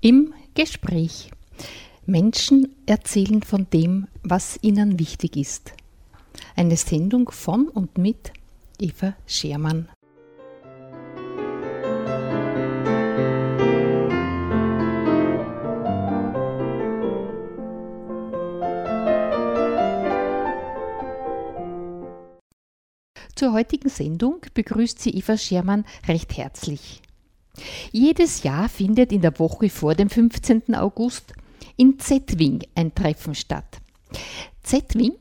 Im Gespräch. Menschen erzählen von dem, was ihnen wichtig ist. Eine Sendung von und mit Eva Schermann. Zur heutigen Sendung begrüßt sie Eva Schermann recht herzlich. Jedes Jahr findet in der Woche vor dem 15. August in Zetwing ein Treffen statt. Zetwing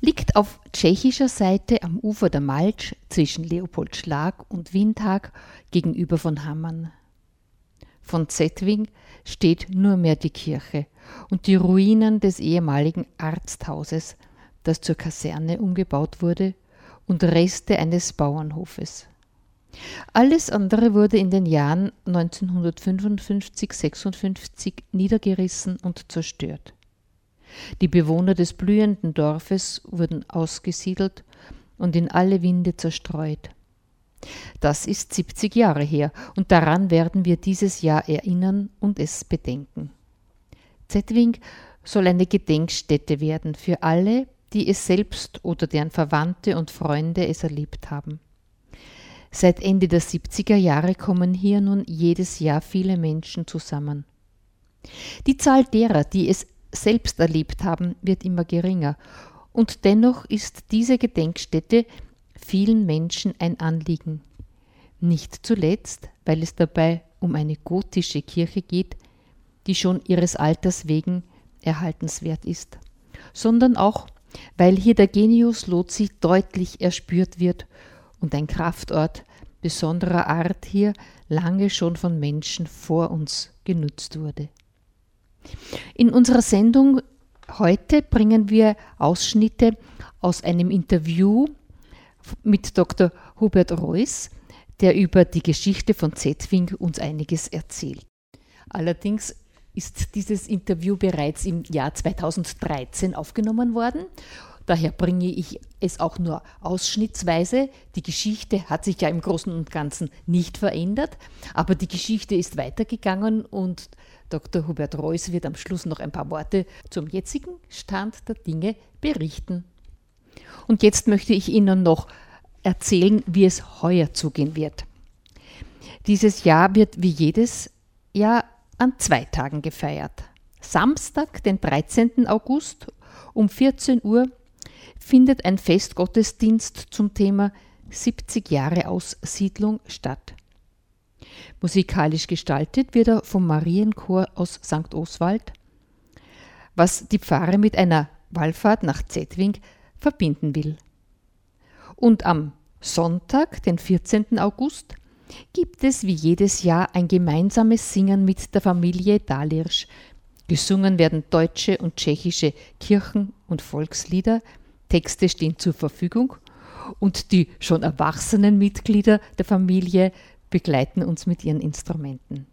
liegt auf tschechischer Seite am Ufer der Malsch zwischen Leopoldschlag und Windhag gegenüber von Hammern. Von Zetwing steht nur mehr die Kirche und die Ruinen des ehemaligen Arzthauses, das zur Kaserne umgebaut wurde, und Reste eines Bauernhofes. Alles andere wurde in den Jahren 1955-56 niedergerissen und zerstört. Die Bewohner des blühenden Dorfes wurden ausgesiedelt und in alle Winde zerstreut. Das ist 70 Jahre her und daran werden wir dieses Jahr erinnern und es bedenken. Zetwing soll eine Gedenkstätte werden für alle, die es selbst oder deren Verwandte und Freunde es erlebt haben. Seit Ende der 70er Jahre kommen hier nun jedes Jahr viele Menschen zusammen. Die Zahl derer, die es selbst erlebt haben, wird immer geringer, und dennoch ist diese Gedenkstätte vielen Menschen ein Anliegen. Nicht zuletzt, weil es dabei um eine gotische Kirche geht, die schon ihres Alters wegen erhaltenswert ist, sondern auch, weil hier der Genius Lozi deutlich erspürt wird und ein Kraftort besonderer Art hier lange schon von Menschen vor uns genutzt wurde. In unserer Sendung heute bringen wir Ausschnitte aus einem Interview mit Dr. Hubert Reuss, der über die Geschichte von Zetwing uns einiges erzählt. Allerdings ist dieses Interview bereits im Jahr 2013 aufgenommen worden Daher bringe ich es auch nur ausschnittsweise. Die Geschichte hat sich ja im Großen und Ganzen nicht verändert, aber die Geschichte ist weitergegangen und Dr. Hubert Reuss wird am Schluss noch ein paar Worte zum jetzigen Stand der Dinge berichten. Und jetzt möchte ich Ihnen noch erzählen, wie es heuer zugehen wird. Dieses Jahr wird wie jedes Jahr an zwei Tagen gefeiert. Samstag, den 13. August um 14 Uhr findet ein Festgottesdienst zum Thema 70 Jahre Aussiedlung statt. Musikalisch gestaltet wird er vom Marienchor aus St. Oswald, was die Pfarre mit einer Wallfahrt nach Zetwing verbinden will. Und am Sonntag, den 14. August, gibt es wie jedes Jahr ein gemeinsames Singen mit der Familie Dalirsch. Gesungen werden deutsche und tschechische Kirchen- und Volkslieder Texte stehen zur Verfügung und die schon erwachsenen Mitglieder der Familie begleiten uns mit ihren Instrumenten.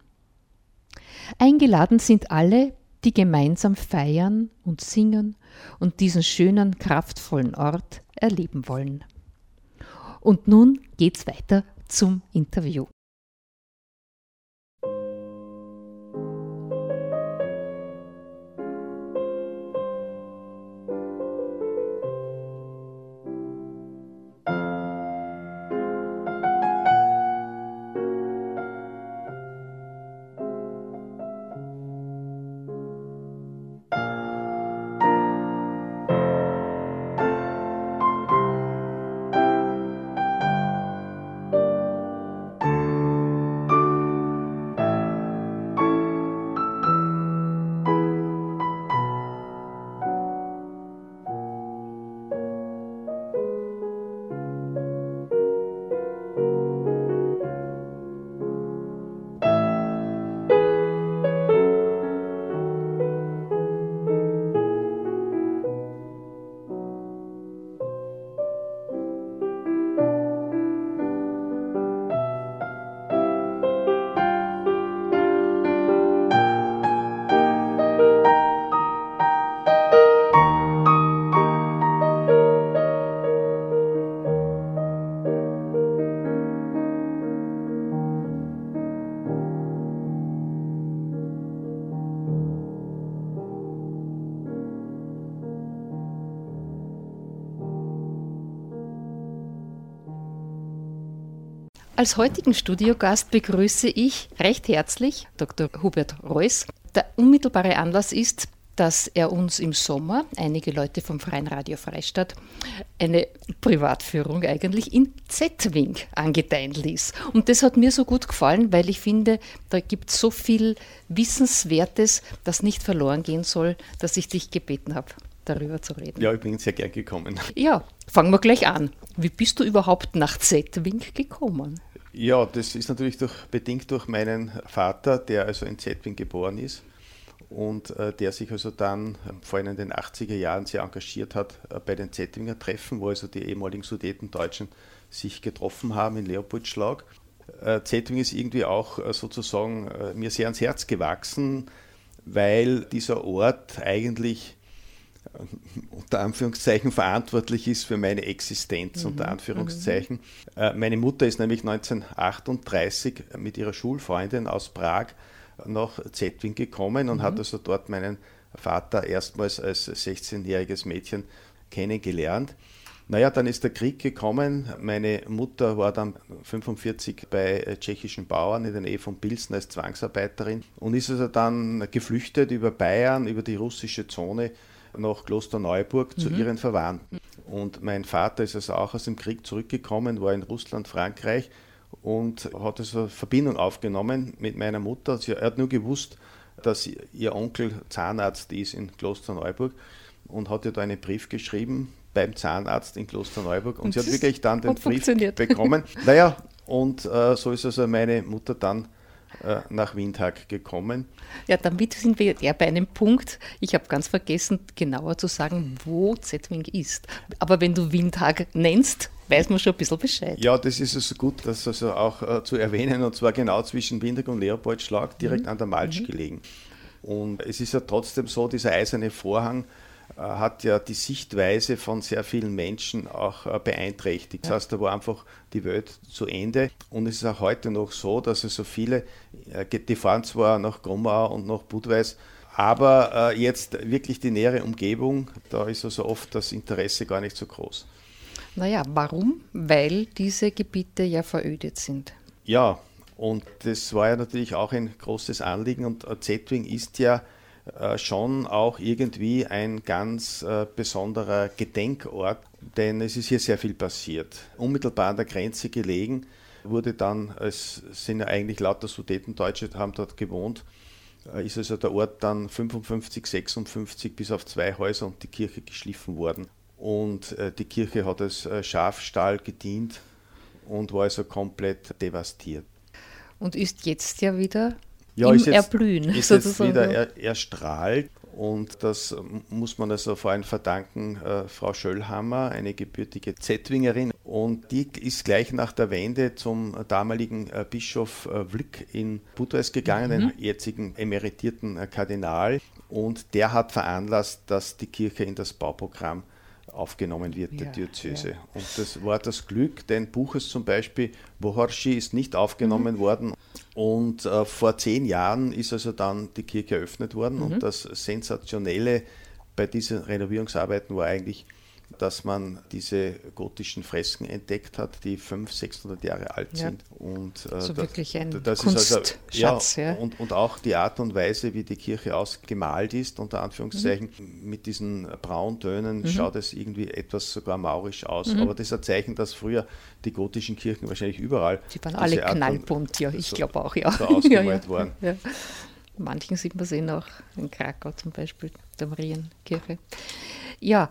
Eingeladen sind alle, die gemeinsam feiern und singen und diesen schönen, kraftvollen Ort erleben wollen. Und nun geht's weiter zum Interview. Als heutigen Studiogast begrüße ich recht herzlich Dr. Hubert Reuss. Der unmittelbare Anlass ist, dass er uns im Sommer, einige Leute vom Freien Radio Freistadt, eine Privatführung eigentlich in Z-Wing angedeihen ließ. Und das hat mir so gut gefallen, weil ich finde, da gibt es so viel Wissenswertes, das nicht verloren gehen soll, dass ich dich gebeten habe darüber zu reden. Ja, ich bin sehr gern gekommen. Ja, fangen wir gleich an. Wie bist du überhaupt nach Z-Wing gekommen? Ja, das ist natürlich durch, bedingt durch meinen Vater, der also in Z-Wing geboren ist und äh, der sich also dann äh, vor allem in den 80er Jahren sehr engagiert hat äh, bei den Zettinger Treffen, wo also die ehemaligen Sudetendeutschen sich getroffen haben in Leopoldschlag. Äh, Zetting ist irgendwie auch äh, sozusagen äh, mir sehr ans Herz gewachsen, weil dieser Ort eigentlich unter Anführungszeichen verantwortlich ist für meine Existenz, mhm. unter Anführungszeichen. Mhm. meine Mutter ist nämlich 1938 mit ihrer Schulfreundin aus Prag nach Zetwin gekommen und mhm. hat also dort meinen Vater erstmals als 16-jähriges Mädchen kennengelernt. Naja, dann ist der Krieg gekommen. Meine Mutter war dann 45 bei tschechischen Bauern in der Nähe von Pilsen als Zwangsarbeiterin und ist also dann geflüchtet über Bayern, über die russische Zone nach Klosterneuburg mhm. zu ihren Verwandten. Und mein Vater ist also auch aus dem Krieg zurückgekommen, war in Russland, Frankreich und hat also Verbindung aufgenommen mit meiner Mutter. Sie, er hat nur gewusst, dass ihr Onkel Zahnarzt ist in Klosterneuburg und hat ihr da einen Brief geschrieben beim Zahnarzt in Klosterneuburg und, und sie hat wirklich dann den Brief bekommen. Naja, und äh, so ist also meine Mutter dann äh, nach Windhag gekommen. Ja, damit sind wir ja bei einem Punkt. Ich habe ganz vergessen, genauer zu sagen, wo Zetwing ist. Aber wenn du Windhag nennst, weiß man schon ein bisschen Bescheid. Ja, das ist also gut, das also auch äh, zu erwähnen, und zwar genau zwischen Windhag und Leopoldschlag, direkt mhm. an der Malsch mhm. gelegen. Und es ist ja trotzdem so, dieser eiserne Vorhang hat ja die Sichtweise von sehr vielen Menschen auch äh, beeinträchtigt. Das heißt, da war einfach die Welt zu Ende. Und es ist auch heute noch so, dass es so viele, äh, die fahren zwar nach Gromau und nach Budweis, aber jetzt wirklich die nähere Umgebung, da ist also oft das Interesse gar nicht so groß. Naja, warum? Weil diese Gebiete ja verödet sind. Ja, und das war ja natürlich auch ein großes Anliegen und Zetwing ist ja äh, schon auch irgendwie ein ganz äh, besonderer Gedenkort, denn es ist hier sehr viel passiert. Unmittelbar an der Grenze gelegen wurde dann, es sind ja eigentlich lauter Sudetendeutsche, haben dort gewohnt, äh, ist also der Ort dann 55, 56 bis auf zwei Häuser und die Kirche geschliffen worden. Und die Kirche hat als Schafstall gedient und war also komplett devastiert. Und ist jetzt ja wieder ja, im ist jetzt, Erblühen. Ist sozusagen. jetzt wieder er, erstrahlt. Und das muss man also vor allem verdanken, äh, Frau Schöllhammer, eine gebürtige Zettwingerin. Und die ist gleich nach der Wende zum damaligen äh, Bischof äh, Wlick in Budweis gegangen, mhm. den jetzigen emeritierten äh, Kardinal. Und der hat veranlasst, dass die Kirche in das Bauprogramm aufgenommen wird, der ja, Diözese. Ja. Und das war das Glück, denn Buches zum Beispiel, Bohorschi ist nicht aufgenommen mhm. worden. Und äh, vor zehn Jahren ist also dann die Kirche eröffnet worden. Mhm. Und das Sensationelle bei diesen Renovierungsarbeiten war eigentlich, dass man diese gotischen Fresken entdeckt hat, die 500, 600 Jahre alt ja. sind. Und, äh, so wirklich ein das Kunstschatz. Also, ja, ja. Und, und auch die Art und Weise, wie die Kirche ausgemalt ist, unter Anführungszeichen, mhm. mit diesen Brauntönen mhm. schaut es irgendwie etwas sogar maurisch aus. Mhm. Aber das ist ein Zeichen, dass früher die gotischen Kirchen wahrscheinlich überall. Die waren alle knallbunt, ja, ich so, glaube auch, ja. So ausgemalt worden. Manchen sieht man sehen auch in Krakau zum Beispiel, der Marienkirche. Ja,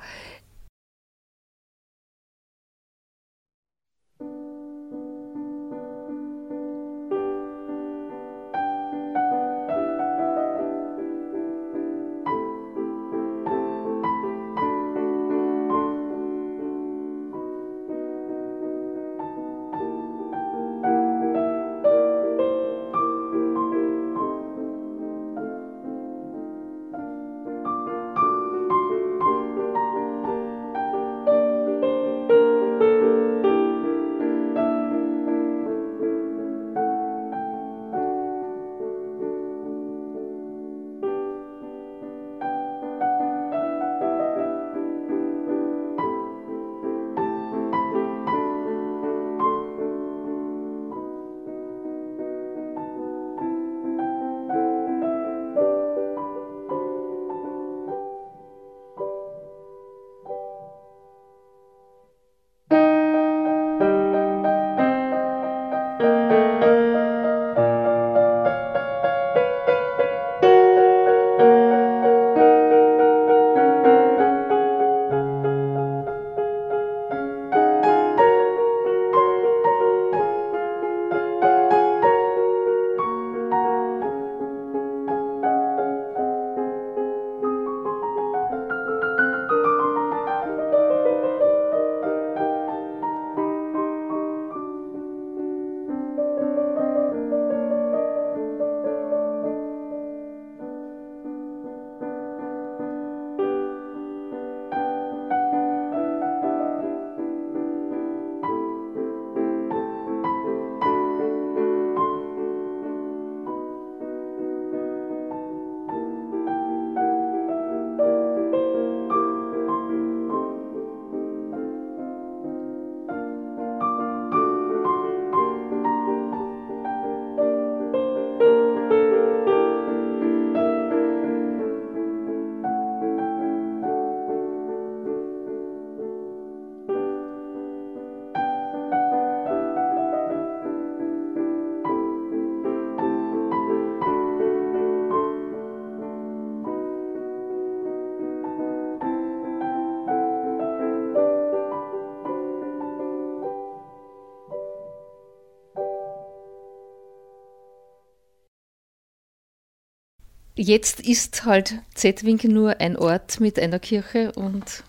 Jetzt ist halt Zetwing nur ein Ort mit einer Kirche und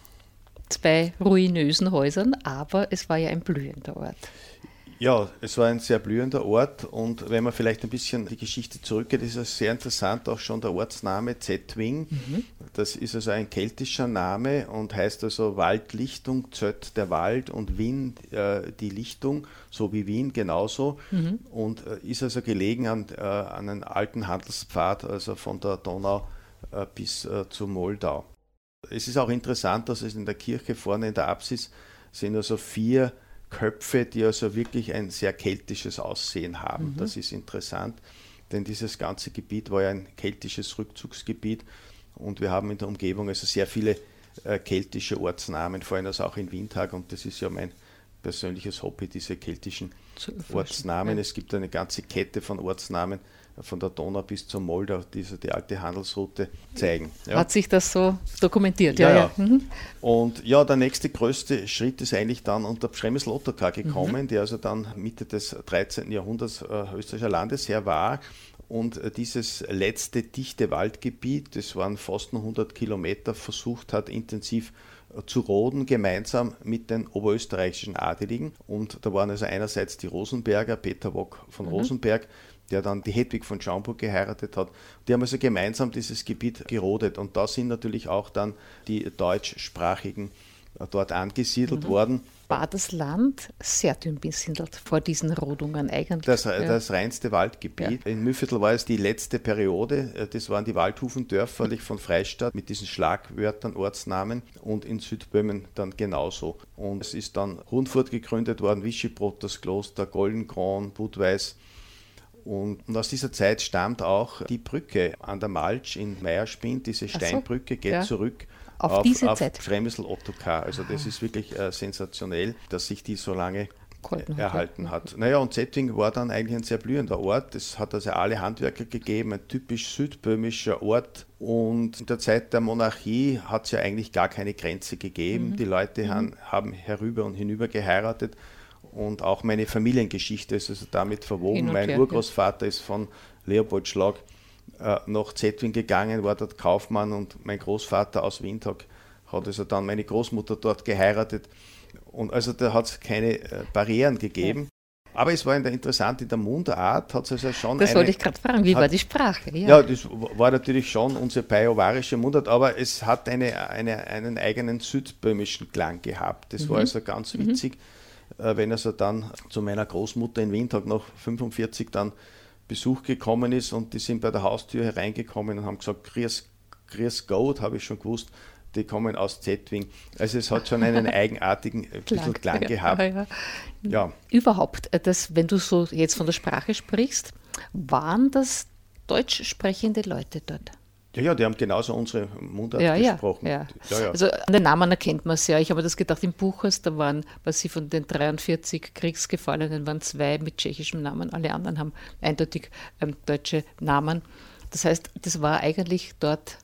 zwei ruinösen Häusern, aber es war ja ein blühender Ort. Ja, es war ein sehr blühender Ort und wenn man vielleicht ein bisschen die Geschichte zurückgeht, ist es sehr interessant auch schon der Ortsname Zetwing. Mhm. Das ist also ein keltischer Name und heißt also Waldlichtung, Zött der Wald und Wien äh, die Lichtung, so wie Wien genauso. Mhm. Und äh, ist also gelegen an, äh, an einem alten Handelspfad, also von der Donau äh, bis äh, zu Moldau. Es ist auch interessant, dass es in der Kirche vorne in der Apsis sind also vier Köpfe, die also wirklich ein sehr keltisches Aussehen haben. Mhm. Das ist interessant, denn dieses ganze Gebiet war ja ein keltisches Rückzugsgebiet und wir haben in der Umgebung also sehr viele äh, keltische Ortsnamen, vor allem also auch in Windhag und das ist ja mein persönliches Hobby, diese keltischen Ortsnamen. Ja. Es gibt eine ganze Kette von Ortsnamen, von der Donau bis zur Moldau, diese, die alte Handelsroute zeigen. Ja. Hat sich das so dokumentiert, ja. ja. ja. Mhm. Und ja, der nächste größte Schritt ist eigentlich dann unter Przemysl Ottokar gekommen, mhm. der also dann Mitte des 13. Jahrhunderts äh, österreichischer Landesherr war. Und äh, dieses letzte dichte Waldgebiet, das waren fast nur 100 Kilometer, versucht hat, intensiv äh, zu roden, gemeinsam mit den oberösterreichischen Adeligen. Und da waren also einerseits die Rosenberger, Peter Wock von mhm. Rosenberg, der dann die Hedwig von Schaumburg geheiratet hat. Die haben also gemeinsam dieses Gebiet gerodet und da sind natürlich auch dann die deutschsprachigen äh, dort angesiedelt mhm. worden. War das Land sehr dünn besiedelt vor diesen Rodungen eigentlich? Das, ja. das reinste Waldgebiet. Ja. In Mühlviertel war es die letzte Periode. Äh, das waren die Waldhufendörfer von Freistadt mit diesen Schlagwörtern, Ortsnamen und in Südböhmen dann genauso. Und es ist dann Rundfurt gegründet worden, Wischebrot, das Kloster, Goldenkron, Budweis, und, und, aus dieser Zeit stammt auch die Brücke an der Malch in Meierspind, diese Steinbrücke geht ja. zurück auf, auf diese auf Zeit. Schremsel Ottokar. Also das ist wirklich äh, sensationell, dass sich die so lange Kolten erhalten hat. Naja, und Zettwing war dann eigentlich ein sehr blühender Ort. Es hat also alle Handwerker gegeben, ein typisch südböhmischer Ort. Und in der Zeit der Monarchie hat es ja eigentlich gar keine Grenze gegeben. Mhm. Die Leute mhm. haben, haben herüber und hinüber geheiratet und auch meine Familiengeschichte ist also damit verwoben. Mein Urgroßvater ist von Leopoldschlag äh, nach Zetwin gegangen, war dort Kaufmann und mein Großvater aus Windhoek hat also dann meine Großmutter dort geheiratet. Und also da hat es keine äh, Barrieren gegeben. Aber es war in der, interessant, in der Mundart hat es also schon. Das eine, wollte ich gerade fragen, wie hat, war die Sprache? Ja. ja. das war natürlich schon unsere bajovarische Mundart, aber es hat eine, eine, einen eigenen südböhmischen Klang gehabt. Das mhm. war also ganz mhm. witzig. Mhm wenn also dann zu meiner Großmutter in Windhoek noch 45 dann Besuch gekommen ist und die sind bei der Haustür hereingekommen und haben gesagt, Grüß, Grüß Gott, habe ich schon gewusst, die kommen aus Zetwing. Also es hat schon einen eigenartigen äh, Klang, Klang gehabt. Ja, ja. ja. Überhaupt, äh, das, wenn du so jetzt von der Sprache sprichst, waren das deutsch sprechende Leute dort? Ja, ja, die haben genauso unsere Mundart ja, gesprochen. Ja, ja. Also an den Namen erkennt man es ja. Ich habe das gedacht, im Buchhaus, da waren, was sie von den 43 Kriegsgefallenen waren zwei mit tschechischem Namen, alle anderen haben eindeutig ähm, deutsche Namen. Das heißt, das war eigentlich dort.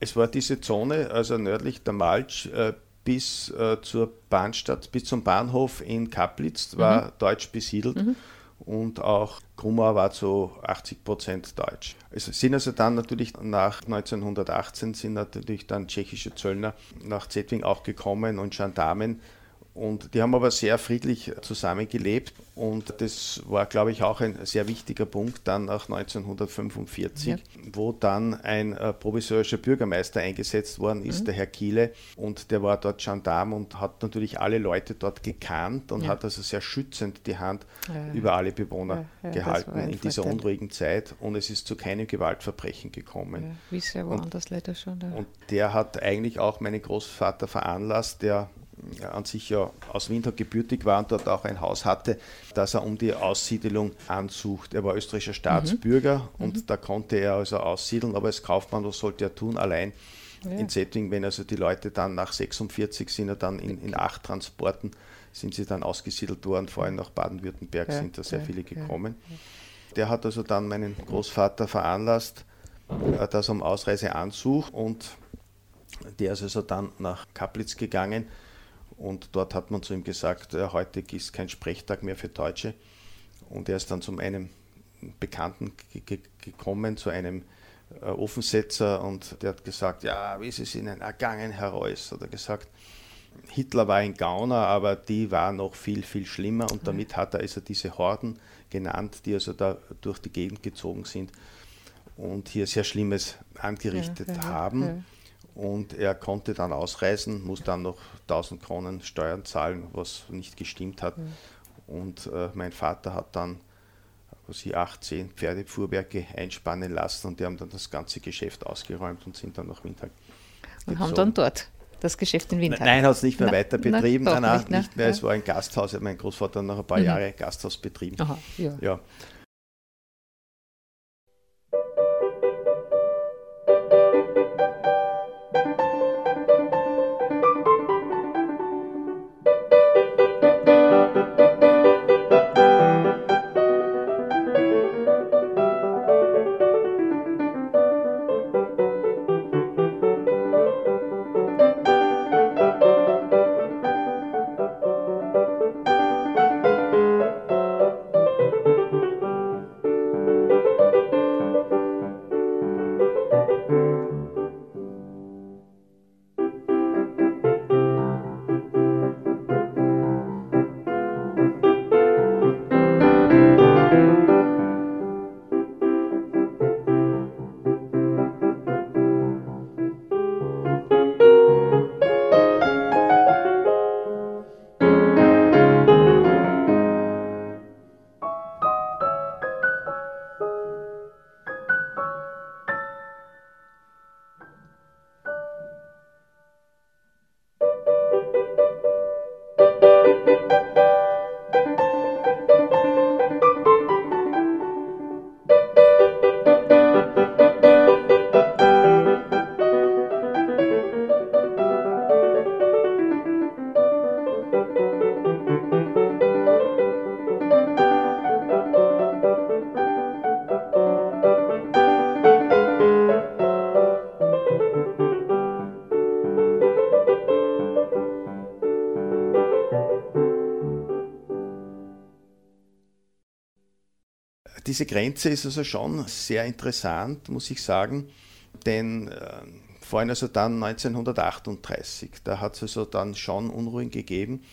Es war diese Zone, also nördlich der Malch äh, bis äh, zur Bahnstadt, bis zum Bahnhof in Kaplitz, war mhm. deutsch besiedelt. Mhm und auch Krumau war zu 80 Prozent deutsch. Es sind also dann natürlich nach 1918 sind natürlich dann tschechische Zöllner nach Zetwing auch gekommen und Gendarmen und die haben aber sehr friedlich zusammengelebt und das war, glaube ich, auch ein sehr wichtiger Punkt dann nach 1945, ja. wo dann ein äh, provisorischer Bürgermeister eingesetzt worden ist, mhm. der Herr Kiele, und der war dort Gendarm und hat natürlich alle Leute dort gekannt und ja. hat also sehr schützend die Hand ja. über alle Bewohner gehalten in dieser Vorteil. unruhigen Zeit und es ist zu keinem Gewaltverbrechen gekommen. wie ja woanders leider schon. Und der hat eigentlich auch meinen Großvater veranlasst, der an sich ja aus Windhoek gebürtig war und dort auch ein Haus hatte, dass er um die Aussiedelung ansucht. Er war österreichischer Staatsbürger mhm. und mhm. da konnte er also aussiedeln, aber als Kaufmann, was sollte er tun? Allein ja. in Zetting, wenn also die Leute dann nach 46 sind, er dann in, in acht Transporten sind sie dann ausgesiedelt worden, vor allem nach Baden-Württemberg ja, sind da sehr ja, viele gekommen. Der hat also dann meinen Großvater veranlasst, äh, dass er um Ausreise ansucht und der ist also dann nach Kaplitz gegangen und dort hat man zu ihm gesagt, äh, heute ist kein Sprechtag mehr für Deutsche. Und er ist dann zu einem Bekannten gekommen, zu einem äh, Ofensetzer und der hat gesagt, ja, wie ist es Ihnen ergangen, Herr Reuss? Hat er gesagt, Hitler war ein Gauner, aber die war noch viel, viel schlimmer und damit hat er also diese Horden genannt, die also da durch die Gegend gezogen sind und hier sehr Schlimmes angerichtet ja, ja, haben. Ja. Und er konnte dann ausreisen, muss dann noch 1000 Kronen Steuern zahlen, was nicht gestimmt hat. Und äh, mein Vater hat dann sie 18 Pferdefuhrwerke einspannen lassen und die haben dann das ganze Geschäft ausgeräumt und sind dann nach Windhag. Und haben dann dort das Geschäft in Windhag? Nein, hat es nicht mehr na, weiter betrieben. Na, nein, nicht, nicht, mehr. Ja. Es war ein Gasthaus. Mein Großvater hat noch ein paar mhm. Jahre Gasthaus betrieben. Aha, ja. ja. Diese Grenze ist also schon sehr interessant, muss ich sagen, denn äh, vor allem also dann 1938, da hat es also dann schon Unruhen gegeben.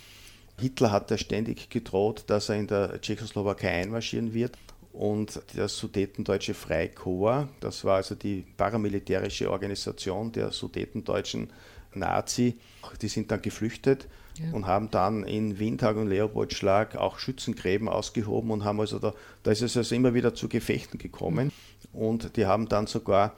Hitler hat ja ständig gedroht, dass er in der Tschechoslowakei einmarschieren wird und der Sudetendeutsche Freikorps, das war also die paramilitärische Organisation der sudetendeutschen Nazi, die sind dann geflüchtet ja. und haben dann in Windhag und Leopoldschlag auch Schützengräben ausgehoben und haben also da, da ist es also immer wieder zu Gefechten gekommen mhm. und die haben dann sogar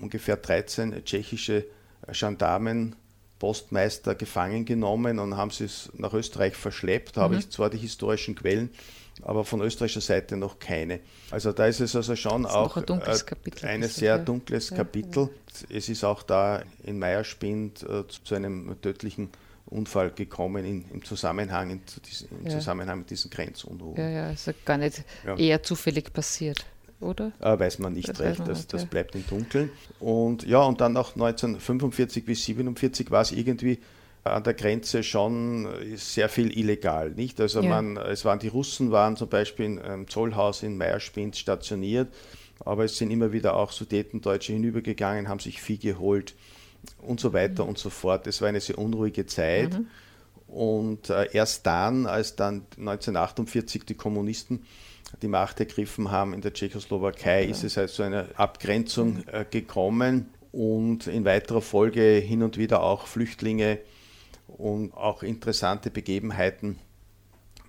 ungefähr 13 tschechische Gendarmen Postmeister gefangen genommen und haben sie nach Österreich verschleppt. Da mhm. habe ich zwar die historischen Quellen, aber von österreichischer Seite noch keine. Also da ist es also schon auch ein, äh, ein sehr dunkles ja. Kapitel. Es ist auch da in Meierspind äh, zu einem tödlichen Unfall gekommen in, im Zusammenhang, in, im. Zusammenhang mit diesen Grenzunruhen. Ja, ja, also gar nicht eher zufällig passiert, oder? Äh, weiß man nicht das recht, man das, nicht, das ja. bleibt im Dunkeln. Und ja, und dann auch 1945 bis 1947 war es irgendwie an der Grenze schon sehr viel illegal, nicht? Also ja. man, es waren die Russen waren zum Beispiel im Zollhaus in Meierspind stationiert, aber es sind immer wieder auch Sudetendeutsche hinübergegangen, haben sich Vieh geholt und so weiter mhm. und so fort. Es war eine sehr unruhige Zeit. Mhm. Und äh, erst dann, als dann 1948 die Kommunisten die Macht ergriffen haben in der Tschechoslowakei, ja. ist es halt zu einer Abgrenzung mhm. äh, gekommen und in weiterer Folge hin und wieder auch Flüchtlinge und auch interessante Begebenheiten,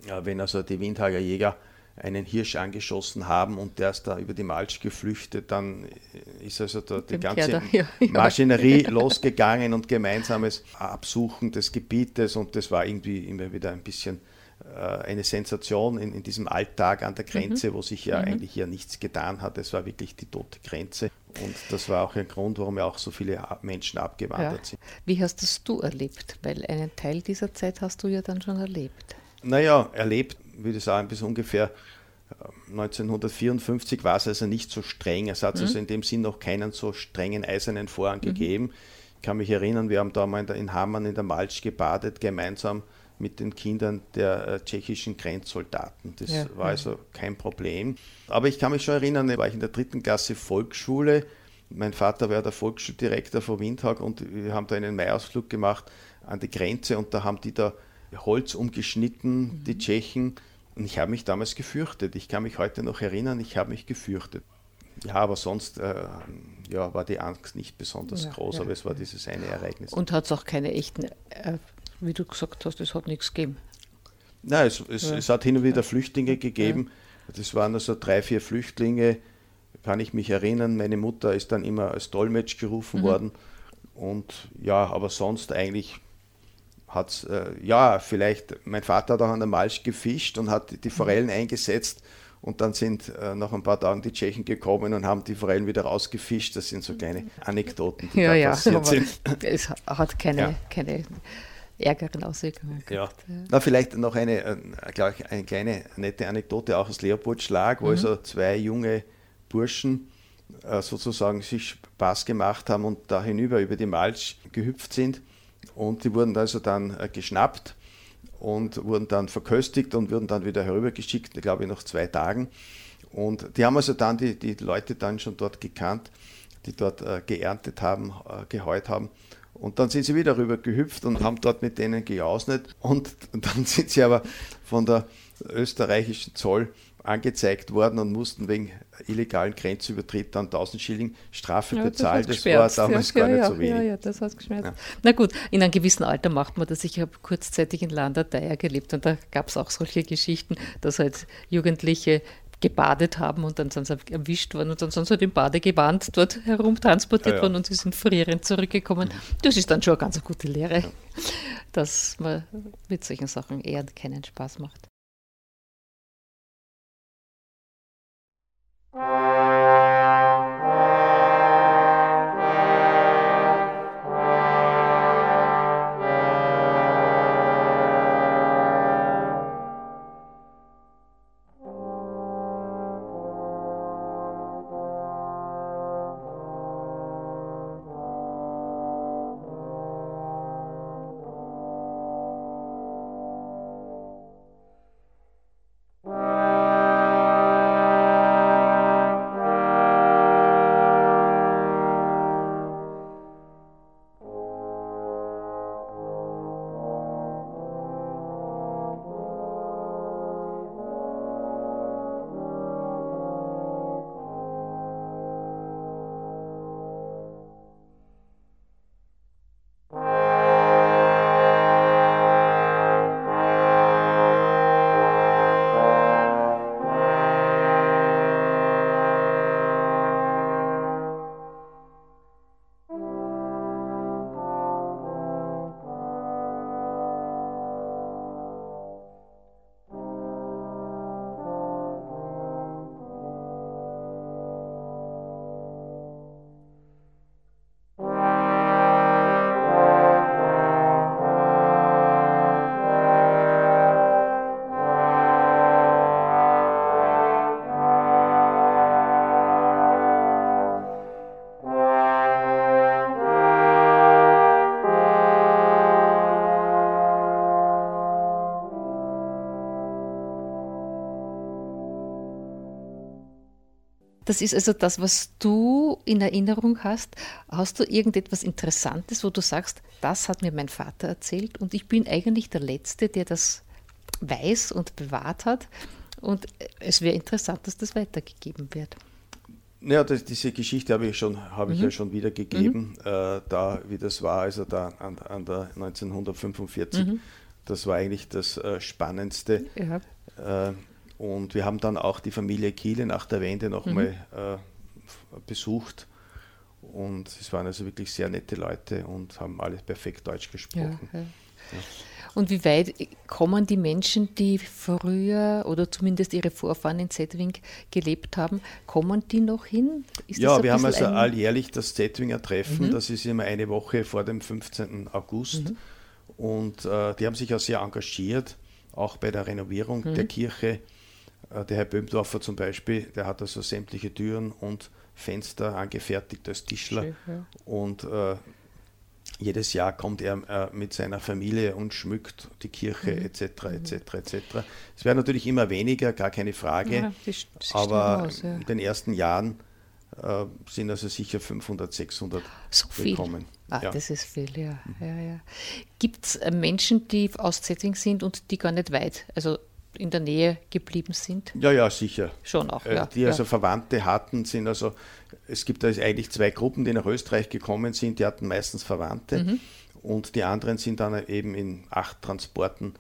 ja, wenn also die Windhager Jäger einen Hirsch angeschossen haben und der ist da über die Malsch geflüchtet, dann ist also da die ganze ja, Maschinerie ja. losgegangen und gemeinsames Absuchen des Gebietes und das war irgendwie immer wieder ein bisschen äh, eine Sensation in, in, diesem Alltag an der Grenze, mhm. wo sich ja mhm. eigentlich hier nichts getan hat. Es war wirklich die tote Grenze und das war auch ein Grund, warum ja auch so viele Menschen abgewandert ja. sind. Wie hast das du erlebt? Weil einen Teil dieser Zeit hast du ja dann schon erlebt. Naja, erlebt würde ich sagen, bis ungefähr 1954 äh, war es also nicht so streng. Es hat mhm. also in dem Sinn noch keinen so strengen eisernen Vorhang mhm. gegeben. Ich kann mich erinnern, wir haben da mal in, der, in Hamann in der Malsch gebadet, gemeinsam mit den Kindern der äh, tschechischen Grenzsoldaten. Das ja, war also kein Problem. Aber ich kann mich schon erinnern, da war ich in der dritten Klasse Volksschule Mein Vater war der Volksschuldirektor von Windhag und wir haben da einen Maiausflug gemacht an die Grenze und da haben die da Holz umgeschnitten, mhm. die Tschechen. Und ich habe mich damals gefürchtet. Ich kann mich heute noch erinnern, ich habe mich gefürchtet. Ja, aber sonst äh, ja, war die Angst nicht besonders ja, groß, ja, aber es war dieses eine Ereignis. Und hat es auch keine echten, äh, wie du gesagt hast, es hat nichts gegeben. Nein, es, es, es hat hin und wieder Flüchtlinge gegeben. Das waren also drei, vier Flüchtlinge, kann ich mich erinnern. Meine Mutter ist dann immer als Dolmetsch gerufen mhm. worden. Und ja, aber sonst eigentlich hat es, äh, ja, vielleicht, mein Vater hat auch an der Malsch gefischt und hat die Forellen eingesetzt und dann sind äh, nach ein paar Tagen die Tschechen gekommen und haben die Forellen wieder rausgefischt. Das sind so kleine Anekdoten, die ja, da ja, passiert sind. Es hat keine, ja. keine ärgeren Auswirkungen. Ja. Na, vielleicht noch eine, äh, ich, eine kleine nette Anekdote auch aus Leopoldschlag, wo mhm. also zwei junge Burschen äh, sozusagen sich Spaß gemacht haben und da hinüber über die Malsch gehüpft sind. Und die wurden also dann äh, geschnappt und wurden dann verköstigt und wurden dann wieder herübergeschickt, glaube ich, nach zwei Tagen. Und die haben also dann die, die Leute dann schon dort gekannt, die dort äh, geerntet haben, äh, geheut haben. Und dann sind sie wieder rüber gehüpft und haben dort mit denen gejausnet. Und dann sind sie aber von der österreichischen Zoll angezeigt worden und mussten wegen illegalen Grenzübertritt dann 1000 Schilling Strafe ja, bezahlen. Das, das war damals ja, gar ja, nicht so wenig. Ja, ja, das hat geschmerzt. Na gut, in einem gewissen Alter macht man das. Ich habe kurzzeitig in Landerdeier gelebt und da gab es auch solche Geschichten, dass halt Jugendliche gebadet haben und dann sind sie erwischt worden und dann sind sie halt im Badegewand dort herumtransportiert ja, ja. worden und sie sind frierend zurückgekommen. Das ist dann schon eine ganz gute Lehre, ja. dass man mit solchen Sachen eher keinen Spaß macht. Das ist also das, was du in Erinnerung hast. Hast du irgendetwas Interessantes, wo du sagst, das hat mir mein Vater erzählt und ich bin eigentlich der Letzte, der das weiß und bewahrt hat. Und es wäre interessant, dass das weitergegeben wird. Ja, das, diese Geschichte habe ich, schon, habe mhm. ich ja schon wiedergegeben, mhm. äh, da wie das war, also da an, an der 1945. Mhm. Das war eigentlich das äh, Spannendste. Ja. Äh, und wir haben dann auch die Familie Kiele nach der Wende nochmal mhm. äh, besucht. Und es waren also wirklich sehr nette Leute und haben alle perfekt Deutsch gesprochen. Ja, ja. Ja. Und wie weit kommen die Menschen, die früher oder zumindest ihre Vorfahren in Zetwing gelebt haben, kommen die noch hin? Ist ja, wir haben also alljährlich das Zetwinger Treffen, mhm. das ist immer eine Woche vor dem 15. August. Mhm. Und äh, die haben sich auch sehr engagiert, auch bei der Renovierung mhm. der Kirche. Äh, der Herr Böhmdorfer zum Beispiel, der hat also sämtliche Türen und Fenster angefertigt als Tischler. Schön, ja. Und äh, jedes Jahr kommt er äh, mit seiner Familie und schmückt die Kirche etc. etc. etc. Es werden natürlich immer weniger, gar keine Frage. Ja, aber aus, ja. in den ersten Jahren äh, sind also sicher 500, 600 so viel. gekommen. Ah, ja. das ist viel, ja. Mhm. ja, ja. Gibt es äh, Menschen, die aus Zetting sind und die gar nicht weit, also in der Nähe geblieben sind? Ja, ja, sicher. Schon auch, äh, ja. Die also Verwandte hatten, sind also, es gibt also eigentlich zwei Gruppen, die nach Österreich gekommen sind, die hatten meistens Verwandte mhm. und die anderen sind dann eben in acht Transporten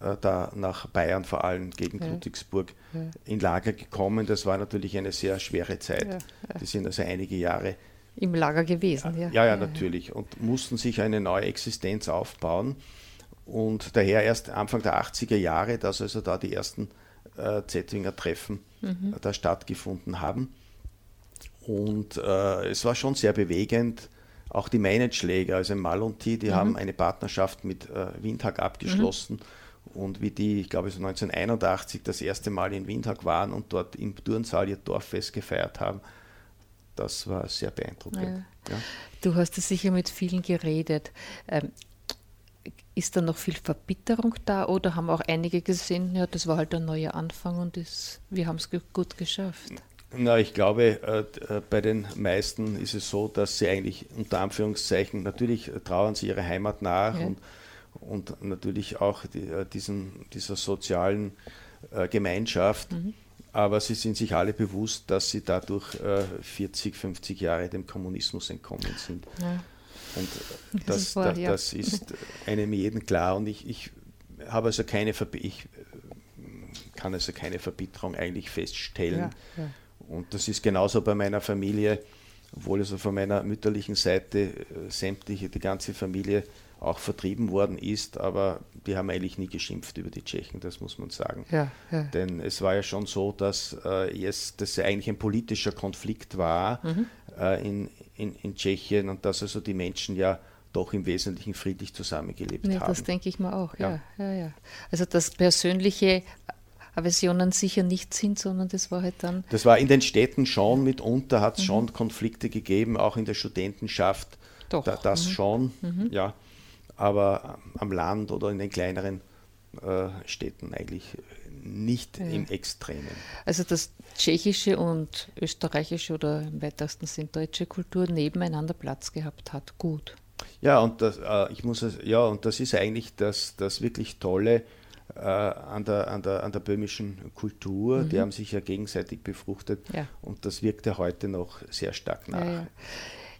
äh, da nach Bayern, vor allem gegen ja. Ludwigsburg, ja. in Lager gekommen. Das war natürlich eine sehr schwere Zeit. Ja, Die sind also einige Jahre im Lager gewesen. Ja, ja, ja natürlich. Und mussten sich eine neue Existenz aufbauen. Und daher erst Anfang der 80er Jahre, dass also da die ersten äh, Zettwinger Treffen mhm. da stattgefunden haben. Und äh, es war schon sehr bewegend. Auch die Meinenschläger, also Mal und T, die mhm. haben eine Partnerschaft mit äh, Windhag abgeschlossen. Mhm und wie die, ich glaube, so 1981 das erste Mal in Windhag waren und dort im Turnsaal ihr Dorffest gefeiert haben, das war sehr beeindruckend. Ja. Ja. Du hast es sicher mit vielen geredet. Ähm, ist da noch viel Verbitterung da oder haben auch einige gesehen, ja, das war halt ein neuer Anfang und das, wir haben es gut geschafft? Na, ich glaube, äh, äh, bei den meisten ist es so, dass sie eigentlich unter Anführungszeichen, natürlich trauern sie ihre Heimat nach ja. und und natürlich auch die, äh, diesen, dieser sozialen äh, Gemeinschaft. Mhm. Aber sie sind sich alle bewusst, dass sie dadurch äh, 40, 50 Jahre dem Kommunismus entkommen sind. Ja. Und äh, das, das, war, ja. das, ist einem jeden klar. Und ich, ich habe also keine ich kann also keine Verbitterung eigentlich feststellen. Ja, Und das ist genauso bei meiner Familie, obwohl also von meiner mütterlichen Seite äh, sämtliche, die ganze Familie auch vertrieben worden ist, aber die haben eigentlich nie geschimpft über die Tschechen, das muss man sagen. Ja, ja. Denn es war ja schon so, dass äh, es dass eigentlich ein politischer Konflikt war mhm. Äh, in, in, in Tschechien und dass also die Menschen ja doch im Wesentlichen friedlich zusammengelebt ja, haben. Das denke ich mal auch, ja. ja. Ja, Also das persönliche Aversionen sicher nicht sind, sondern das war halt dann. Das war in den Städten schon mitunter, hat es mhm. schon Konflikte gegeben, auch in der Studentenschaft. Doch. Da, das mhm. schon, mhm. ja aber am Land oder in den kleineren äh, Städten eigentlich nicht ja. im Extremen. Also dass tschechische und österreichische oder im weitesten Sinn deutsche Kultur nebeneinander Platz gehabt hat, gut. Ja, und das, äh, ich muss, ja, und das ist eigentlich das, das wirklich Tolle äh, an, der, an, der, an der böhmischen Kultur. Mhm. Die haben sich ja gegenseitig befruchtet ja. und das wirkt ja heute noch sehr stark nach. Ja,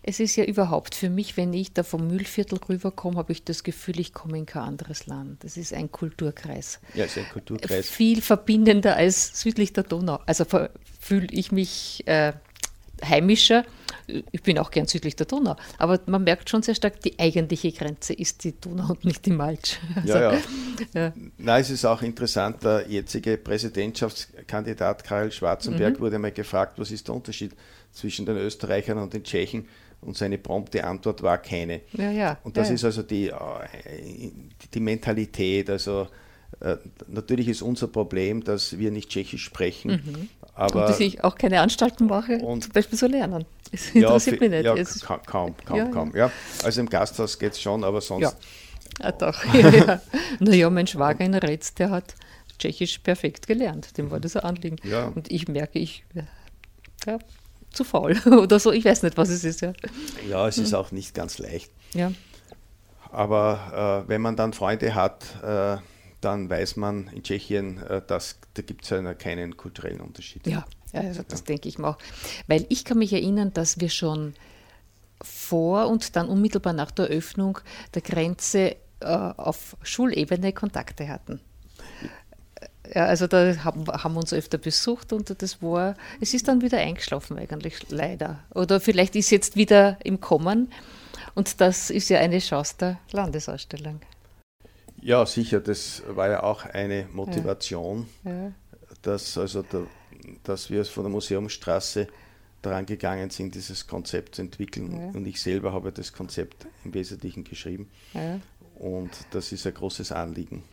es ist ja überhaupt für mich, wenn ich da vom Mühlviertel rüberkomme, habe ich das Gefühl, ich komme in kein anderes Land. Das ist ein Kulturkreis. Ja, es ist ein Kulturkreis. Viel verbindender als südlich der Donau. Also fühle ich mich äh, heimischer. Ich bin auch gern südlich der Donau, aber man merkt schon sehr stark, die eigentliche Grenze ist die Donau und nicht die Malch. Also, ja, ja. ja. Na, es ist auch interessant, der jetzige Präsidentschaftskandidat Karl Schwarzenberg mhm. wurde mal gefragt, was ist der Unterschied zwischen den Österreichern und den Tschechen? Und seine prompte Antwort war keine. Ja, ja, und das ja, ist also die, äh, die Mentalität. Also äh, natürlich ist unser Problem, dass wir nicht Tschechisch sprechen. Mhm. Aber und dass ich auch keine Anstalten mache, und, zum Beispiel so lernen. Das interessiert mich nicht. Ja, kaum, kaum, kaum, kaum. Ja. Also im Gasthaus geht es schon, aber sonst. Ja, ja doch. ja, Naja, mein Schwager in Retz, der hat Tschechisch perfekt gelernt. Dem war das ein Anliegen. Ja. Und ich merke, ich ja, zu faul oder so. Ich weiß nicht, was es ist. Ja, ja es ist auch nicht ganz leicht. Ja. Aber äh, wenn man dann Freunde hat, äh, dann weiß man in Tschechien, äh, dass da gibt es ja keinen kulturellen Unterschied. Ja, also das ja. denke ich mal auch. Weil ich kann mich erinnern, dass wir schon vor und dann unmittelbar nach der Öffnung der Grenze äh, auf Schulebene Kontakte hatten. Ja, also da haben, haben wir uns öfter besucht und das war, es ist dann wieder eingeschlafen eigentlich, leider. Oder vielleicht ist jetzt wieder im Kommen und das ist ja eine Chance der Landesausstellung. Ja, sicher, das war ja auch eine Motivation, ja. Ja. Dass, also der, dass wir von der Museumsstraße daran gegangen sind, dieses Konzept zu entwickeln. Und ich selber habe das Konzept im Wesentlichen geschrieben. Und das ist ein großes Anliegen.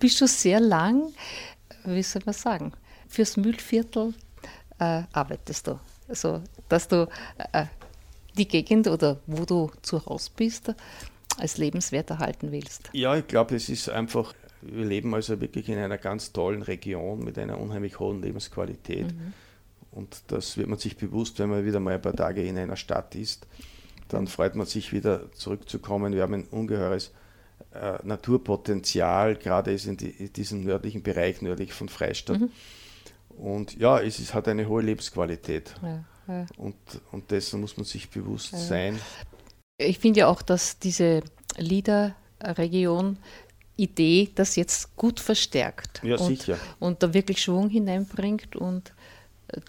Bist schon sehr lang, wie soll man sagen, fürs Mühlviertel äh, arbeitest du. Also, dass du äh, die Gegend oder wo du zu Hause bist, als lebenswert erhalten willst. Ja, ich glaube, es ist einfach, wir leben also wirklich in einer ganz tollen Region mit einer unheimlich hohen Lebensqualität. Mhm. Und das wird man sich bewusst, wenn man wieder mal ein paar Tage in einer Stadt ist. Dann freut man sich wieder zurückzukommen. Wir haben ein ungeheures äh, Naturpotenzial, gerade ist in, die, in, diesem nördlichen Bereich, nördlich von Freistadt. Mhm. Und ja, es ist, hat eine hohe Lebensqualität. Ja, ja. Und, und dessen muss man sich bewusst ja. sein. Ich finde ja auch, dass diese Liederregion Idee das jetzt gut verstärkt. Ja, und, sicher. Und da wirklich Schwung hineinbringt und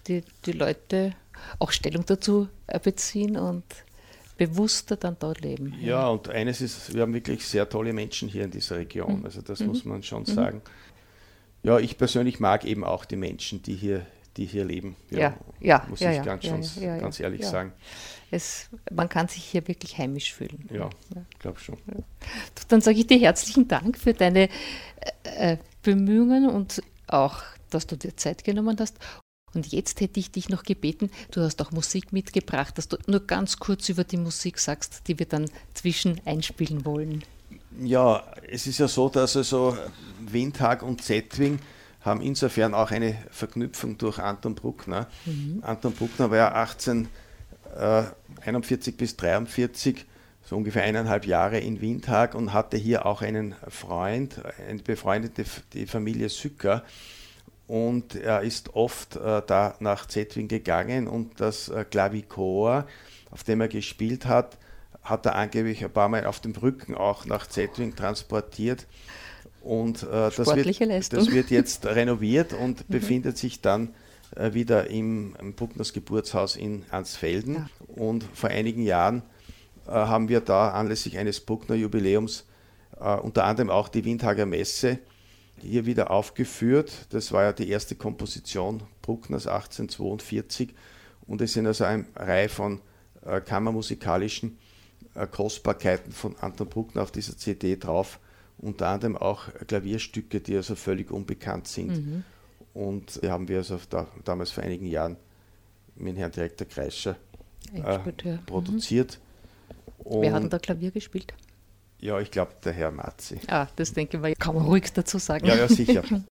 die, die Leute auch Stellung dazu beziehen und bewusster dann dort leben. Ja, und eines ist, wir haben wirklich sehr tolle Menschen hier in dieser Region. Mhm. Also das mhm. muss man schon mhm. sagen. Ja, ich persönlich mag eben auch die Menschen, die hier, die hier leben. Ja, ja, ja muss ja, ich ja, ganz, ja, schon, ganz ehrlich sagen. Es, man kann sich hier wirklich heimisch fühlen. Ja, ich glaube schon. Dann sage ich dir herzlichen Dank für deine äh, äh, Bemühungen und auch, dass du dir Zeit genommen hast. Und jetzt hätte ich dich noch gebeten, du hast auch Musik mitgebracht, dass du nur ganz kurz über die Musik sagst, die wir dann zwischen einspielen wollen. Ja, es ist ja so, dass also Windhag und Zetwing haben insofern auch eine Verknüpfung durch Anton Bruckner. Mhm. Anton Bruckner war ja 1841 bis 43 so ungefähr eineinhalb Jahre in Windhag und hatte hier auch einen Freund, eine befreundete die Familie Sücker. Und er ist oft äh, da nach Zetwing gegangen und das äh, Klavichor, auf dem er gespielt hat, hat er angeblich ein paar Mal auf dem Rücken auch nach Zetwing transportiert. Und äh, das, wird, das, wird, jetzt renoviert und mhm. befindet sich dann äh, wieder im, im Bruckners Geburtshaus in Ansfelden. Ja. Und vor einigen Jahren äh, haben wir da anlässlich eines Bruckner Jubiläums äh, unter anderem auch die Windhager Messe hier wieder aufgeführt. Das war ja die erste Komposition Bruckners 1842 und es sind also eine Reihe von äh, kammermusikalischen äh, Kostbarkeiten von Anton Bruckner auf dieser CD drauf, unter anderem auch Klavierstücke, die also völlig unbekannt sind. Mhm. Und die haben wir also da, damals vor einigen Jahren mit Herrn Direktor Kreischer äh, mhm. produziert. Mhm. Wer hat denn da Klavier gespielt? Ja, ich glaube, der Herr Matzi. Ah, das denke ich, kann man ruhig dazu sagen. Ja, ja, sicher.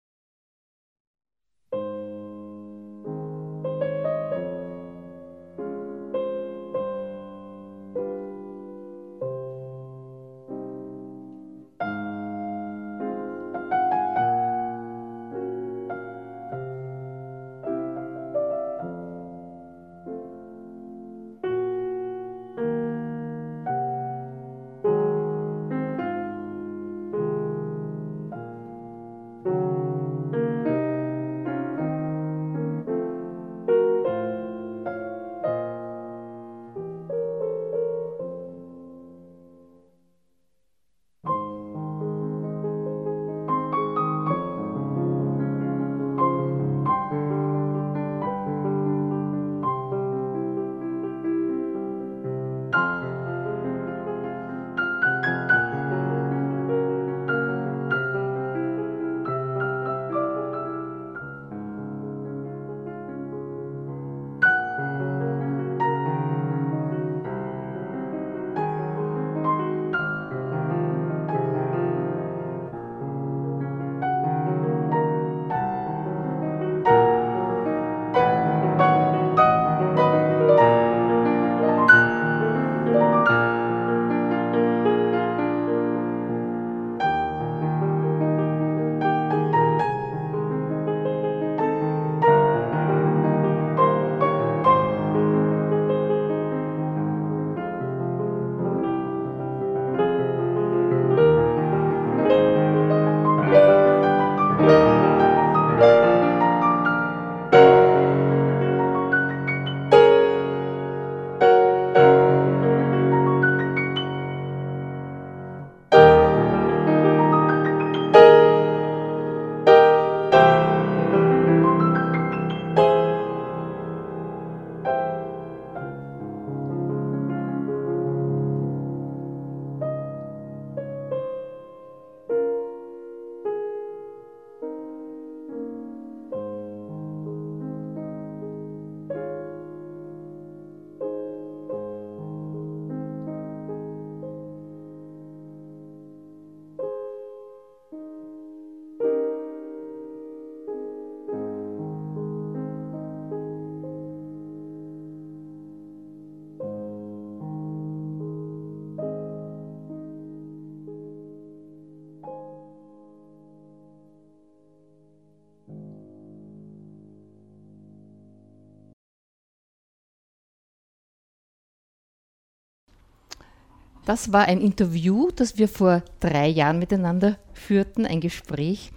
Das war ein Interview, das wir vor drei Jahren miteinander führten, ein Gespräch.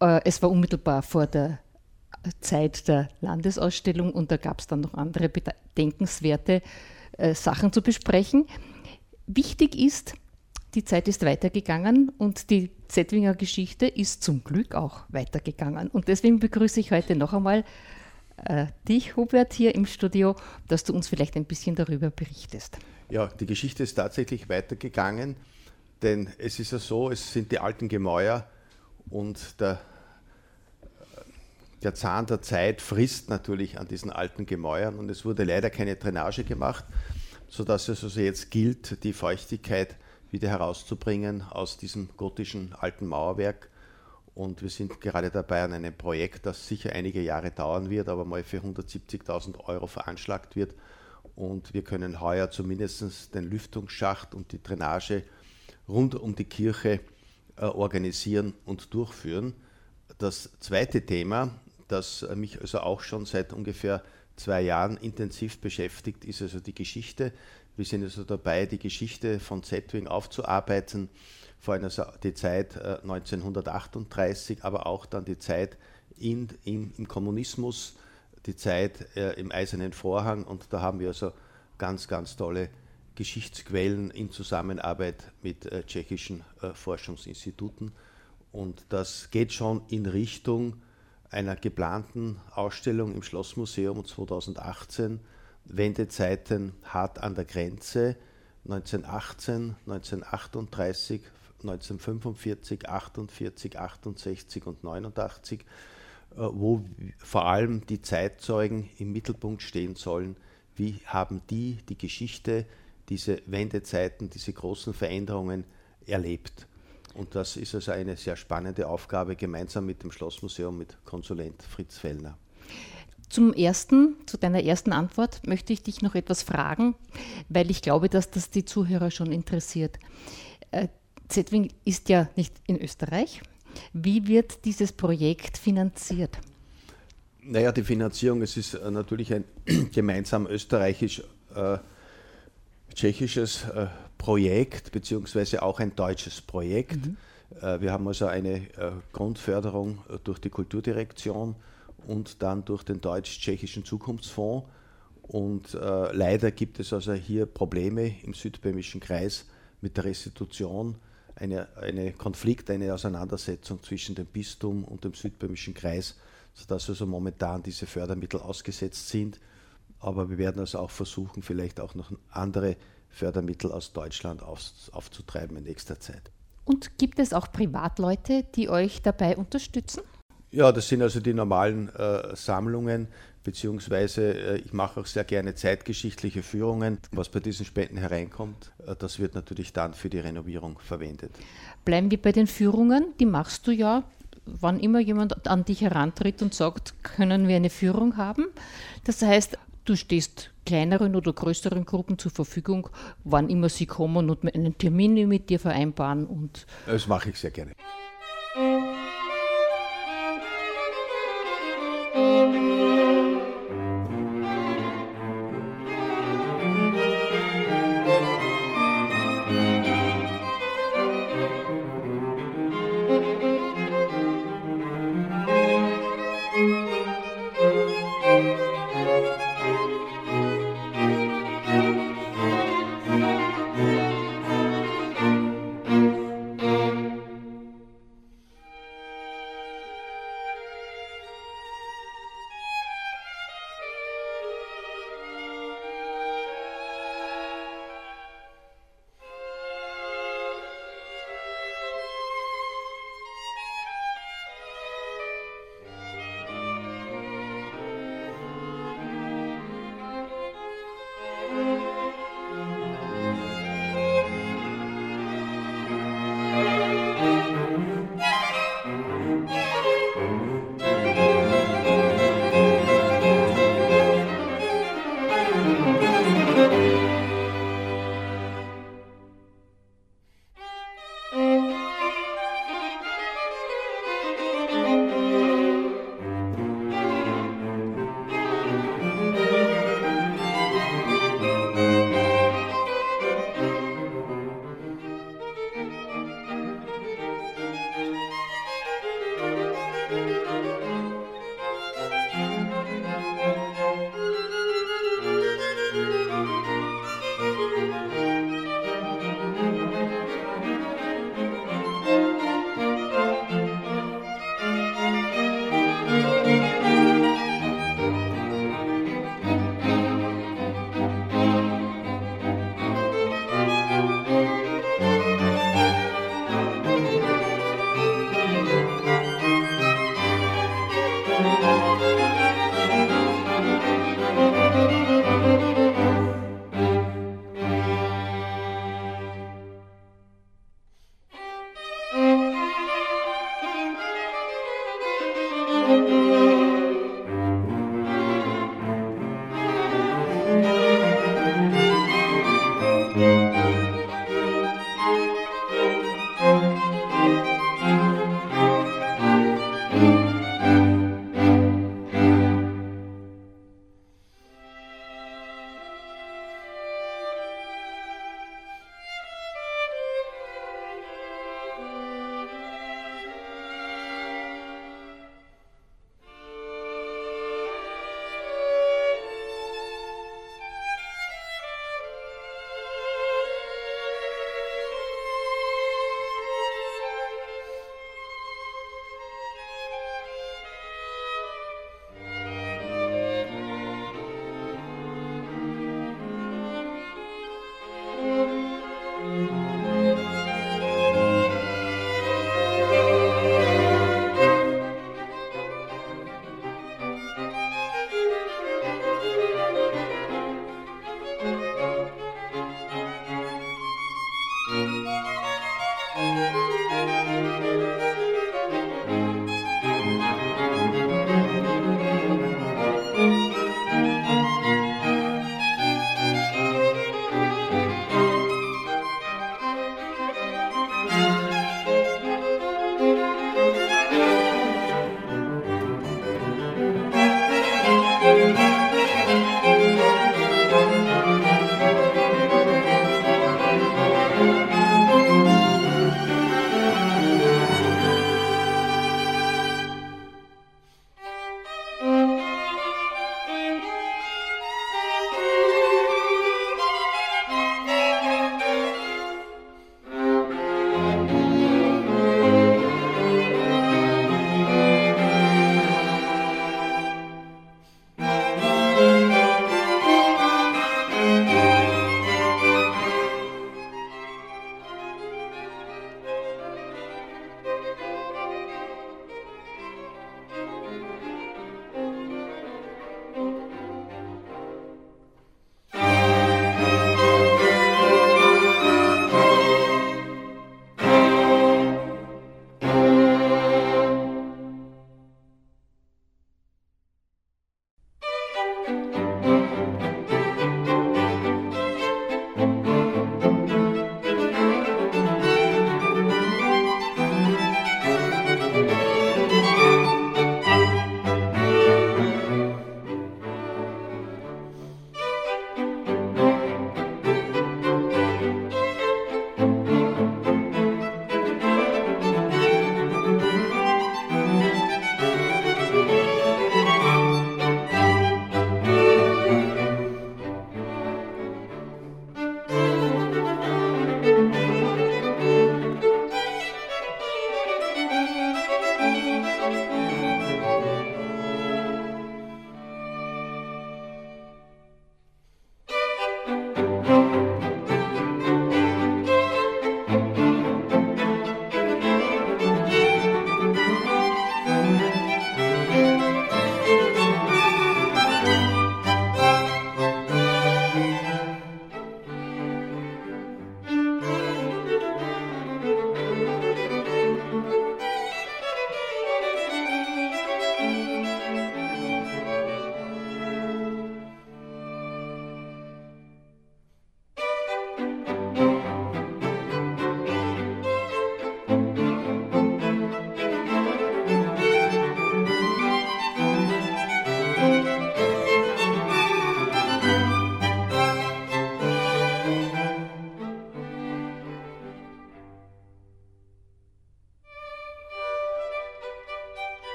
Äh, es war unmittelbar vor der Zeit der Landesausstellung und da gab es dann noch andere bedenkenswerte äh, Sachen zu besprechen. Wichtig ist, die Zeit ist weitergegangen und die Zettwinger Geschichte ist zum Glück auch weitergegangen. Und deswegen begrüße ich heute noch einmal äh, dich, Hubert, hier im Studio, dass du uns vielleicht ein bisschen darüber berichtest. Ja, die Geschichte ist tatsächlich weitergegangen, denn es ist ja so, es sind die alten Gemäuer und der, der Zahn der Zeit frisst natürlich an diesen alten Gemäuern und es wurde leider keine Drainage gemacht, sodass es also jetzt gilt, die Feuchtigkeit wieder herauszubringen aus diesem gotischen alten Mauerwerk. Und wir sind gerade dabei an einem Projekt, das sicher einige Jahre dauern wird, aber mal für 170.000 Euro veranschlagt wird und wir können heuer zumindest den Lüftungsschacht und die Drainage rund um die Kirche äh, organisieren und durchführen. Das zweite Thema, das mich also auch schon seit ungefähr zwei Jahren intensiv beschäftigt, ist also die Geschichte. Wir sind also dabei, die Geschichte von Zetwing aufzuarbeiten, vor allem also die Zeit 1938, äh, aber auch dann die Zeit in, in, im Kommunismus, die Zeit äh, im Eisernen Vorhang und da haben wir also ganz, ganz tolle Geschichtsquellen in Zusammenarbeit mit äh, tschechischen äh, Forschungsinstituten. Und das geht schon in Richtung einer geplanten Ausstellung im Schlossmuseum 2018, Wendezeiten hart an der Grenze, 1918, 1938, 1945, 48, 68 und 89 äh, wo vor allem die Zeitzeugen im Mittelpunkt stehen sollen. Wie haben die die Geschichte, diese Wendezeiten, diese großen Veränderungen erlebt? Und das ist also eine sehr spannende Aufgabe, gemeinsam mit dem Schlossmuseum, mit Konsulent Fritz Fellner. Zum ersten, zu deiner ersten Antwort möchte ich dich noch etwas fragen, weil ich glaube, dass das die Zuhörer schon interessiert. Äh, Zetwing ist ja nicht in Österreich, wie wird dieses Projekt finanziert? Naja, die Finanzierung, es ist äh, natürlich ein gemeinsam österreichisch-tschechisches äh, äh, Projekt, beziehungsweise auch ein deutsches Projekt. Mhm. Wir haben also eine Grundförderung durch die Kulturdirektion und dann durch den deutsch-tschechischen Zukunftsfonds. Und leider gibt es also hier Probleme im südböhmischen Kreis mit der Restitution eine, eine Konflikt, eine Auseinandersetzung zwischen dem Bistum und dem südböhmischen Kreis, sodass also momentan diese Fördermittel ausgesetzt sind. Aber wir werden also auch versuchen, vielleicht auch noch andere Fördermittel aus Deutschland auf, aufzutreiben in nächster Zeit. Und gibt es auch Privatleute, die euch dabei unterstützen? Ja, das sind also die normalen äh, Sammlungen, beziehungsweise äh, ich mache auch sehr gerne zeitgeschichtliche Führungen. Was bei diesen Spenden hereinkommt, äh, das wird natürlich dann für die Renovierung verwendet. Bleiben wir bei den Führungen, die machst du ja. Wann immer jemand an dich herantritt und sagt, können wir eine Führung haben. Das heißt, du stehst kleineren oder größeren Gruppen zur Verfügung, wann immer sie kommen und einen Termin mit dir vereinbaren. Und das mache ich sehr gerne.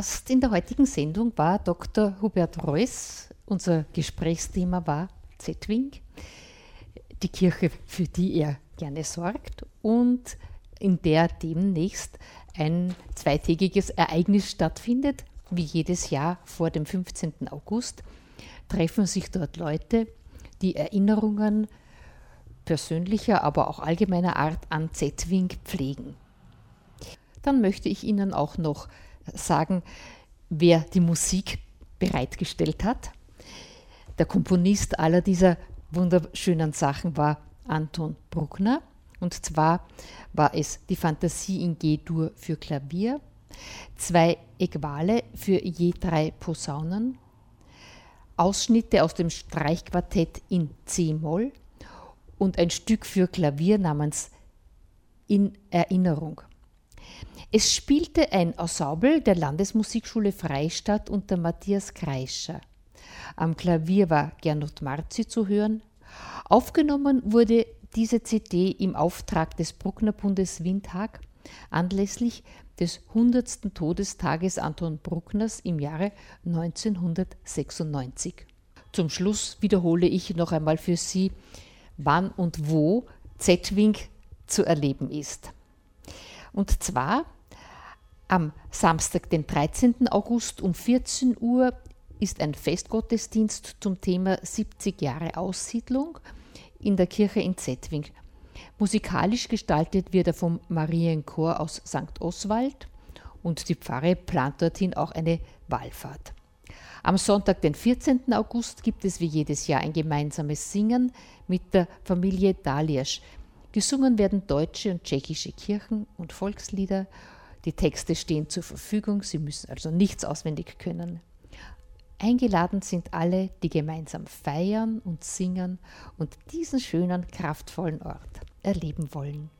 Gast in der heutigen Sendung war Dr. Hubert Reuss. Unser Gesprächsthema war Zetwing, die Kirche, für die er gerne sorgt und in der demnächst ein zweitägiges Ereignis stattfindet. Wie jedes Jahr vor dem 15. August treffen sich dort Leute, die Erinnerungen persönlicher, aber auch allgemeiner Art an Zetwing pflegen. Dann möchte ich Ihnen auch noch sagen, wer die Musik bereitgestellt hat. Der Komponist aller dieser wunderschönen Sachen war Anton Bruckner. Und zwar war es die Fantasie in G-Dur für Klavier, zwei Equale für je drei Posaunen, Ausschnitte aus dem Streichquartett in C-Moll und ein Stück für Klavier namens In Erinnerung. Es spielte ein Ensemble der Landesmusikschule Freistadt unter Matthias Kreischer. Am Klavier war Gernot Marzi zu hören. Aufgenommen wurde diese CD im Auftrag des Bruckner Bundes Windhag anlässlich des 100. Todestages Anton Bruckners im Jahre 1996. Zum Schluss wiederhole ich noch einmal für Sie, wann und wo Z-Wing zu erleben ist. Und zwar am Samstag, den 13. August um 14 Uhr ist ein Festgottesdienst zum Thema 70 Jahre Aussiedlung in der Kirche in Zetwing. Musikalisch gestaltet wird er vom Marienchor aus St. Oswald und die Pfarre plant dorthin auch eine Wallfahrt. Am Sonntag, den 14. August, gibt es wie jedes Jahr ein gemeinsames Singen mit der Familie Daliasch. Gesungen werden deutsche und tschechische Kirchen- und Volkslieder die Texte stehen zur Verfügung, Sie müssen also nichts auswendig können. Eingeladen sind alle, die gemeinsam feiern und singen und diesen schönen, kraftvollen Ort erleben wollen.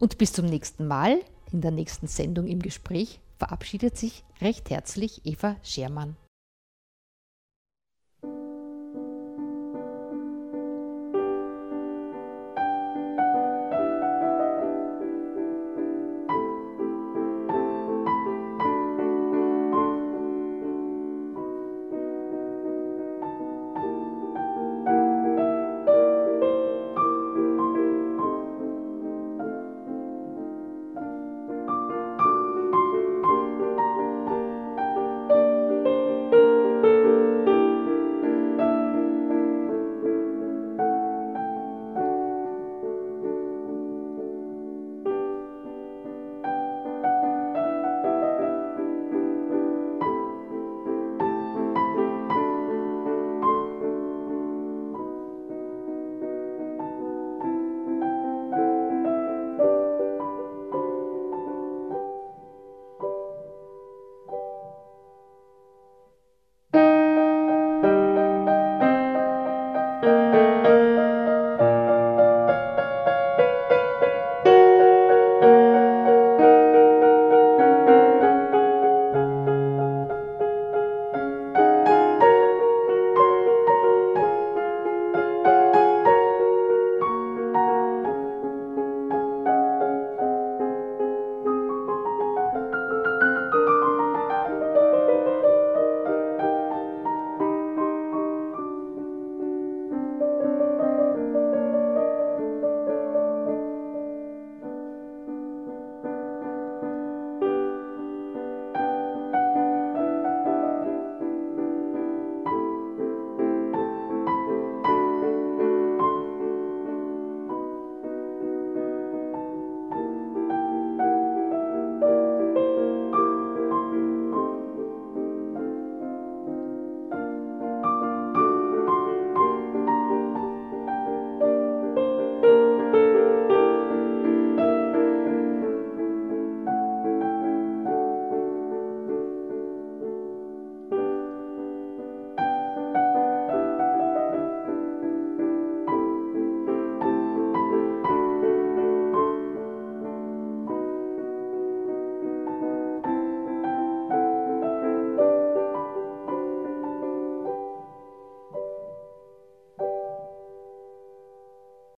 Und bis zum nächsten Mal, in der nächsten Sendung im Gespräch, verabschiedet sich recht herzlich Eva Schermann.